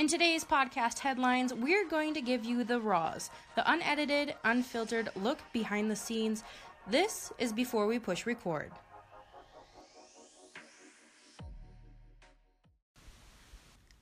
In today's podcast headlines, we're going to give you the raws, the unedited, unfiltered look behind the scenes. This is before we push record.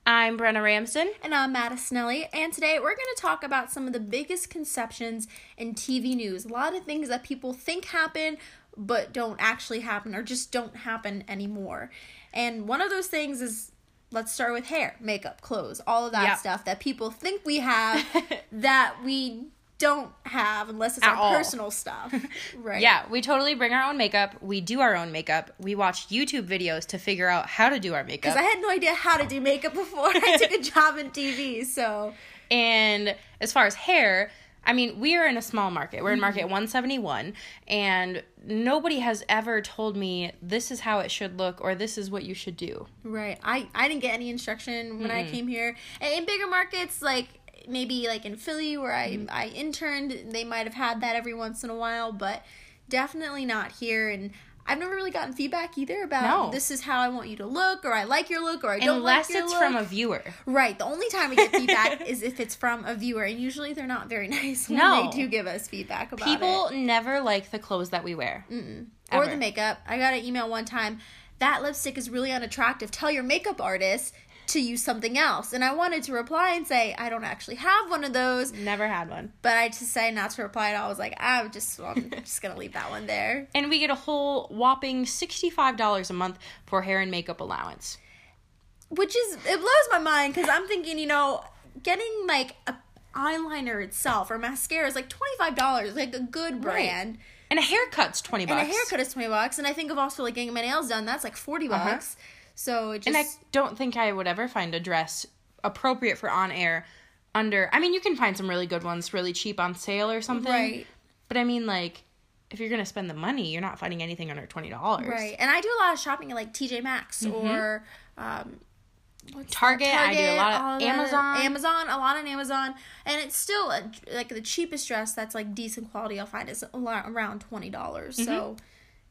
I'm Brenna Ramsden. And I'm Madison Ellie, and today we're going to talk about some of the biggest conceptions in TV news. A lot of things that people think happen, but don't actually happen, or just don't happen anymore. And one of those things is let's start with hair, makeup, clothes, all of that Yep. stuff that people think we have that we don't have unless it's At our all. personal stuff. Right. Yeah, we totally bring our own makeup. We do our own makeup. We watch YouTube videos to figure out how to do our makeup. Because I had no idea how to do makeup before I took a job in TV, so And as far as hair, I mean, we are in a small market. We're in market Mm-hmm. 171, and nobody has ever told me this is how it should look or this is what you should do. Right. I I didn't get any instruction when I came here. And in bigger markets like maybe like in Philly where I I interned, they might have had that every once in a while, but definitely not here and I've never really gotten feedback either about No. this is how I want you to look or I like your look or I don't Unless like your it's from a viewer. Right. The only time we get feedback is if it's from a viewer and usually they're not very nice when No. they do give us feedback about it. People never like the clothes that we wear. or the makeup. I got an email one time that lipstick is really unattractive. Tell your makeup artist to use something else. And I wanted to reply and say I don't actually have one of those, Never had one. but I just decided not to reply at all. I was like, I'm just I'm just gonna leave that one there. And we get a whole whopping $65 a month for hair and makeup allowance. Which is it blows my mind because I'm thinking, you know, getting like a eyeliner itself or mascara is like twenty five dollars, like a good brand. And a haircut's 20 bucks. And a haircut is twenty bucks, and I think of also like getting my nails done. That's like forty Uh-huh. So just And I don't think I would ever find a dress appropriate for on air under. I mean, you can find some really good ones really cheap on sale or something. Right. But I mean, like, if you're gonna spend the money, you're not finding anything under twenty dollars. Right. And I do a lot of shopping at like TJ Maxx mm-hmm. or um that? Target, I do a lot of. Amazon. Amazon, a lot on Amazon. And it's still a, like the cheapest dress that's like decent quality I'll find is around $20. Mm-hmm. So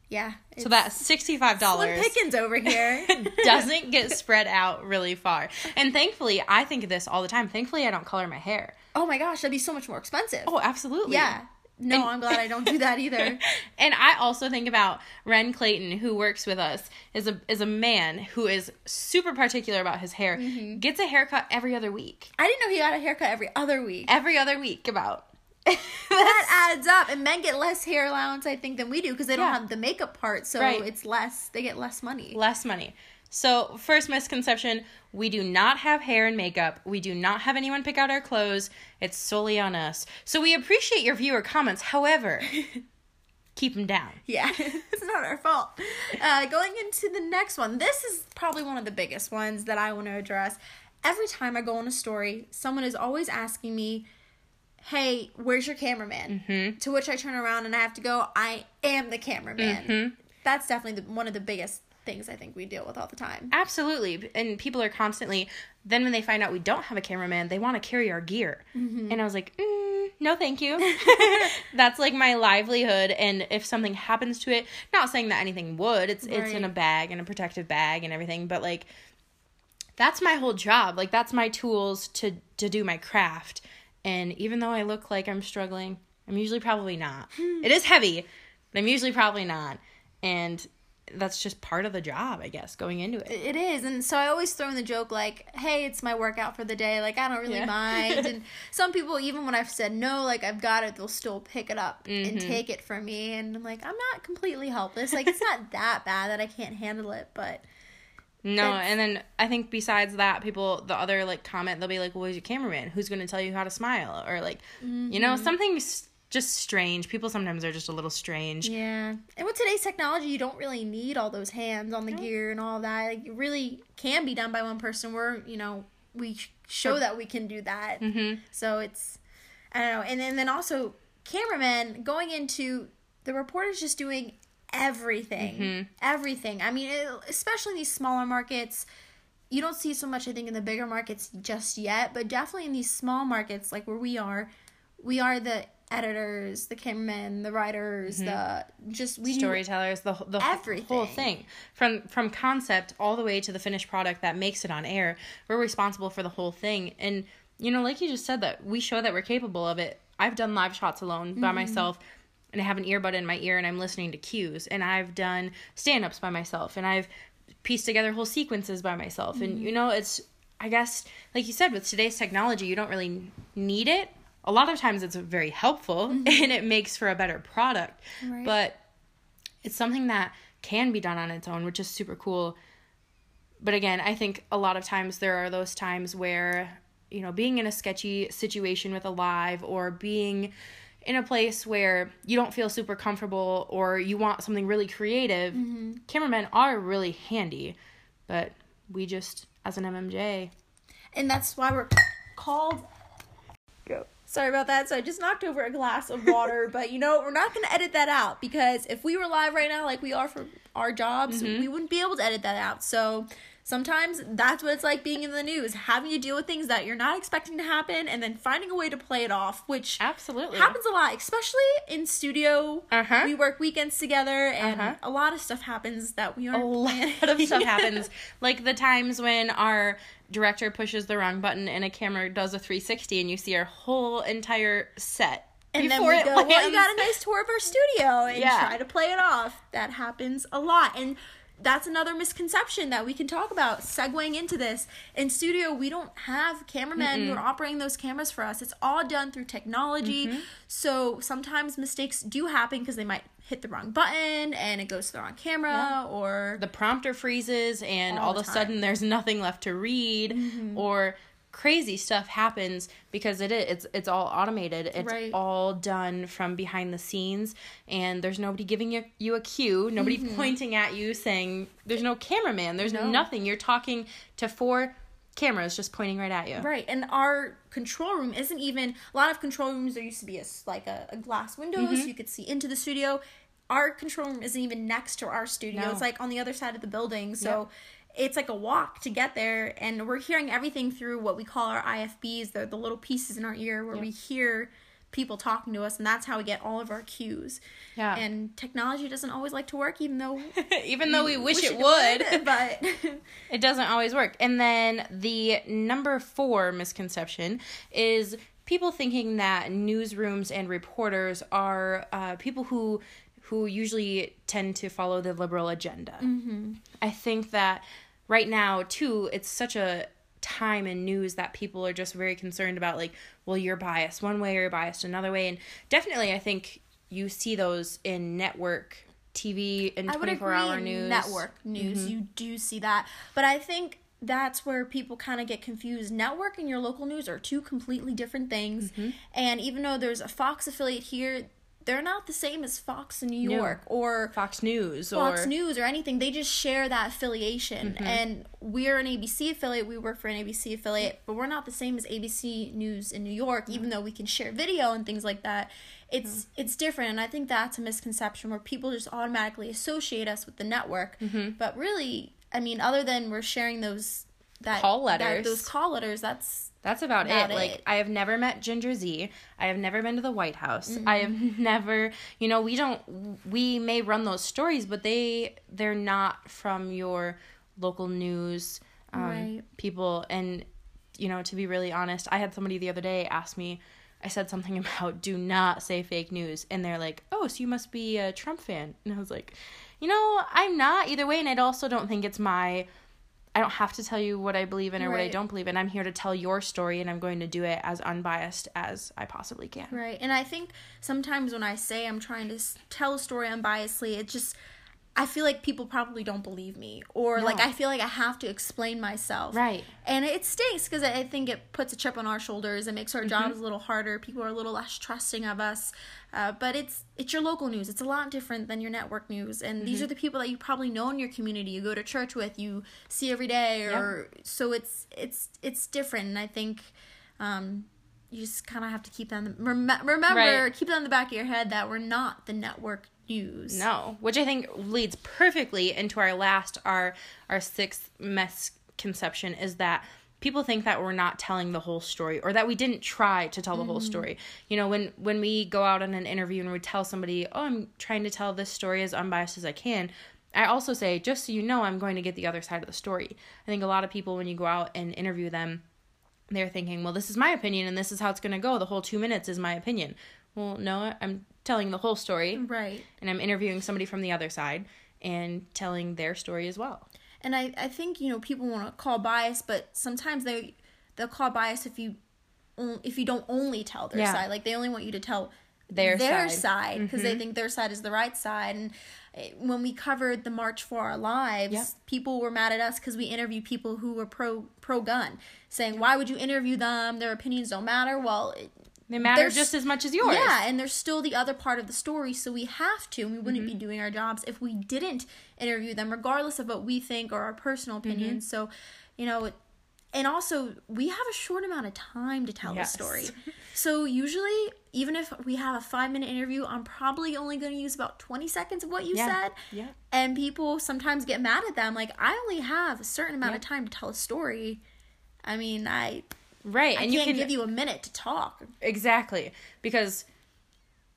yeah. So that sixty-five dollars pickings over here. doesn't get spread out really far. And thankfully, I think of this all the time. Thankfully, I don't color my hair. oh my gosh, that'd be so much more expensive. Oh, absolutely. yeah. No, And- I'm glad I don't do that either. and I also think about Ren Clayton, who works with us, is a is a man who is super particular about his hair. Mm-hmm. Gets a haircut every other week. I didn't know he got a haircut every other week. Every other week, about. that adds up and men get less hair allowance i think than we do because they don't Yeah. have the makeup part so Right. it's less they get less money less money. So, first misconception we do not have hair and makeup. We do not have anyone pick out our clothes. It's solely on us. So, we appreciate your viewer comments. However, keep them down. yeah it's not our fault uh, going into the next one this is probably one of the biggest ones that i want to address every time i go on a story someone is always asking me hey where's your cameraman Mm-hmm. to which i turn around and i have to go i am the cameraman Mm-hmm. that's definitely the, one of the biggest things i think we deal with all the time Absolutely. And people are constantly, then when they find out we don't have a cameraman, they want to carry our gear. And I was like, mm, no, thank you. That's like my livelihood. And if something happens to it, not saying that anything would, it's it's in a bag, in a protective bag and everything, but like, that's my whole job. Like, that's my tools to, to do my craft. And even though I look like I'm struggling, I'm usually probably not. it is heavy, but I'm usually probably not. And that's just part of the job, I guess, going into it. It is, and so I always throw in the joke like, "Hey, it's my workout for the day. Like I don't really Yeah. mind." And some people, even when I've said no, like I've got it, they'll still pick it up Mm-hmm. and take it from me. And I'm like, I'm not completely helpless. Like it's not that bad that I can't handle it, but No, That's- and then I think besides that, people the other like comment they'll be like, "Well, where's your cameraman? Who's going to tell you how to smile?" Or like, you know, something's just strange. People sometimes are just a little strange. yeah. And with today's technology, you don't really need all those hands on the gear and all that. Like it really can be done by one person. We're you know we show that we can do that. Mm-hmm. So it's I don't know. And then, then also cameramen going into the reporters just doing everything. Mm-hmm. Everything. I mean, it, especially in these smaller markets, you don't see so much I think in the bigger markets just yet, but definitely in these small markets like where we are, we are the editors, the cameramen, the writers, the just we storytellers the, the Everything. whole thing from from concept all the way to the finished product that makes it on air we're responsible for the whole thing and you know like you just said that we show that we're capable of it i've done live shots alone by myself and i have an earbud in my ear and i'm listening to cues and i've done stand-ups by myself and i've pieced together whole sequences by myself. And mm-hmm. you know it's i guess like you said with today's technology you don't really need it. A lot of times it's very helpful mm-hmm. and it makes for a better product. Right. but it's something that can be done on its own, which is super cool. But again, I think a lot of times there are those times where, you know, being in a sketchy situation with a live or being in a place where you don't feel super comfortable or you want something really creative, mm-hmm. cameramen are really handy. But we just, as an MMJ, and that's why we're called go. Sorry about that. So I just knocked over a glass of water, but you know, we're not going to edit that out because if we were live right now, like we are for our jobs, mm-hmm. we wouldn't be able to edit that out. So sometimes that's what it's like being in the news, having to deal with things that you're not expecting to happen and then finding a way to play it off, which Absolutely. happens a lot, especially in studio. Uh-huh. We work weekends together and Uh-huh. a lot of stuff happens that we aren't a lot of stuff happens. Like the times when our director pushes the wrong button and a camera does a 360 and you see our whole entire set. And then we go, well, you got a nice tour of our studio and Yeah. try to play it off. That happens a lot. And that's another misconception that we can talk about segueing into this. In studio, we don't have cameramen who are operating those cameras for us. It's all done through technology. Mm-hmm. So sometimes mistakes do happen because they might hit the wrong button and it goes to the wrong camera or the prompter freezes and All all, of a sudden there's nothing left to read or crazy stuff happens because it is it's it's all automated it's Right. all done from behind the scenes and there's nobody giving you, you a cue nobody pointing at you saying there's no cameraman there's No. nothing you're talking to four cameras just pointing right at you Right, and our control room isn't even a lot of control rooms. There used to be a like a, a glass window Mm-hmm. so you could see into the studio. Our control room isn't even next to our studio. No. It's like on the other side of the building. So it's like a walk to get there, and we're hearing everything through what we call our IFBs. They're the little pieces in our ear where we hear people talking to us, and that's how we get all of our cues. Yeah. And technology doesn't always like to work, even though even though we wish, it would, would but It doesn't always work. And then the number four misconception is people thinking that newsrooms and reporters are uh, people who who usually tend to follow the liberal agenda. Mm-hmm. I think that right now too, it's such a time in news that people are just very concerned about like, well, you're biased one way or you're biased another way, and definitely I think you see those in network TV and I would 24 agree hour news. network news. You do see that, but I think that's where people kind of get confused. Network and your local news are two completely different things, and even though there's a Fox affiliate here, they're not the same as Fox in New No. York or Fox News Fox or News or anything. They just share that affiliation. Mm-hmm. And we're an ABC affiliate. We work for an ABC affiliate, but we're not the same as ABC News in New York, Mm-hmm. even though we can share video and things like that. It's it's different, and I think that's a misconception where people just automatically associate us with the network. Mm-hmm. But really, I mean, other than we're sharing those that Call that- letters. those call letters, that's That's about, About it. Like. I have never met Ginger Zee. I have never been to the White House. I have never, you know, we don't we may run those stories, but they they're not from your local news um, Right. people and you know, to be really honest, I had somebody the other day ask me I said something about do not say fake news and they're like, "Oh, so you must be a Trump fan." And I was like, "You know, I'm not either way and I also don't think it's my I don't have to tell you what I believe in or what I don't believe in. I'm here to tell your story and I'm going to do it as unbiased as I possibly can. Right. And I think sometimes when I say I'm trying to tell a story unbiasedly, it just I feel like people probably don't believe me or like I feel like I have to explain myself. Right. And it stinks because I think it puts a chip on our shoulders. It makes our Mm-hmm. jobs a little harder. People are a little less trusting of us. Uh, but it's it's your local news. It's a lot different than your network news. And Mm-hmm. these are the people that you probably know in your community. You go to church with. You see every day. Or so it's it's it's different. And I think um, you just kind of have to keep that. In the, rem- remember, Right. keep that in the back of your head that we're not the network news. No, which I think leads perfectly into our last our our sixth misconception is that people think that we're not telling the whole story or that we didn't try to tell the whole mm-hmm. story. You know, when when we go out on an interview and we tell somebody, "Oh, I'm trying to tell this story as unbiased as I can." I also say, just so you know, I'm going to get the other side of the story. I think a lot of people, when you go out and interview them, they're thinking, well, this is my opinion and this is how it's going to go. The whole two minutes is my opinion. Well, no, I'm telling the whole story Right. and I'm interviewing somebody from the other side and telling their story as well. And I, I think, you know, people want to call bias, but sometimes they they'll call bias if you if you don't only tell their Yeah. side. Like they only want you to tell Their side. side because they think their side is the right side. And eh, when we covered the March for Our Lives, Yep. people were mad at us because we interviewed people who were pro pro gun, saying, "Why would you interview them? Their opinions don't matter." Well, it- They matter There's- just as much as yours. yeah, and there's still the other part of the story, so we have to, and we wouldn't Mm-hmm. be doing our jobs if we didn't interview them, regardless of what we think or our personal Mm-hmm. opinions. So, you know, and also we have a short amount of time to tell Yes. the story. So usually, even if we have a five minute interview, I'm probably only going to use about 20 seconds of what you Yeah. said. Yeah. And people sometimes get mad at them, like I only have a certain amount Yeah. of time to tell a story. I mean, I Right. I and you can't can give you a minute to talk. Exactly. Because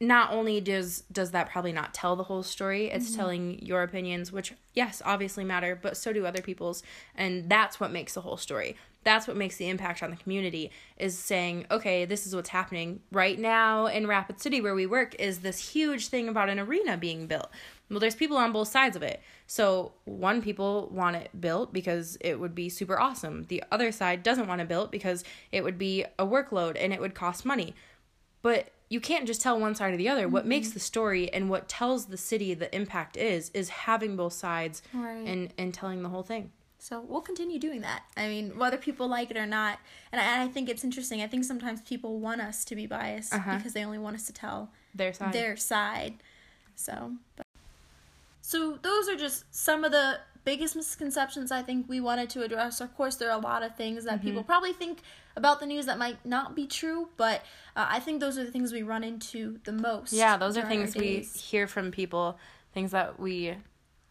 not only does does that probably not tell the whole story, it's Mm-hmm. telling your opinions, which yes, obviously matter, but so do other people's, and that's what makes the whole story. That's what makes the impact on the community is saying, okay, this is what's happening right now in Rapid City where we work is this huge thing about an arena being built. Well, there's people on both sides of it. So, one people want it built because it would be super awesome. The other side doesn't want it built because it would be a workload and it would cost money. But you can't just tell one side or the other. What makes the story and what tells the city the impact is is having both sides Right. and and telling the whole thing. So we'll continue doing that. I mean, whether people like it or not, and I, I think it's interesting. I think sometimes people want us to be biased Uh-huh. because they only want us to tell Their side. their side. So, but, so those are just some of the biggest misconceptions I think we wanted to address. Of course, there are a lot of things that Mm-hmm. people probably think about the news that might not be true, but uh, I think those are the things we run into the most. yeah, those are things we hear from people, things that we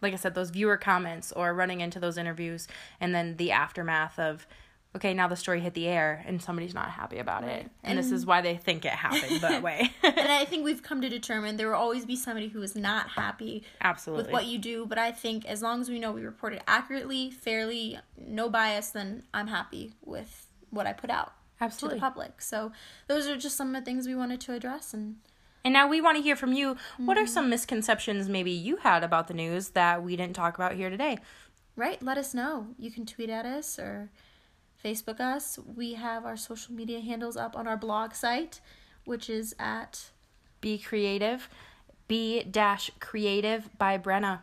like I said, those viewer comments or running into those interviews and then the aftermath of okay, now the story hit the air and somebody's not happy about it. And, this is why they think it happened that way. and I think we've come to determine there will always be somebody who is not happy Absolutely. with what you do. But I think as long as we know we report it accurately, fairly, no bias, then I'm happy with what I put out Absolutely. to the public. So those are just some of the things we wanted to address. And And now we want to hear from you. What Mm-hmm. are some misconceptions maybe you had about the news that we didn't talk about here today? right, let us know. You can tweet at us or Facebook us. We have our social media handles up on our blog site, which is at Be creative. Be dash creative by Brenna.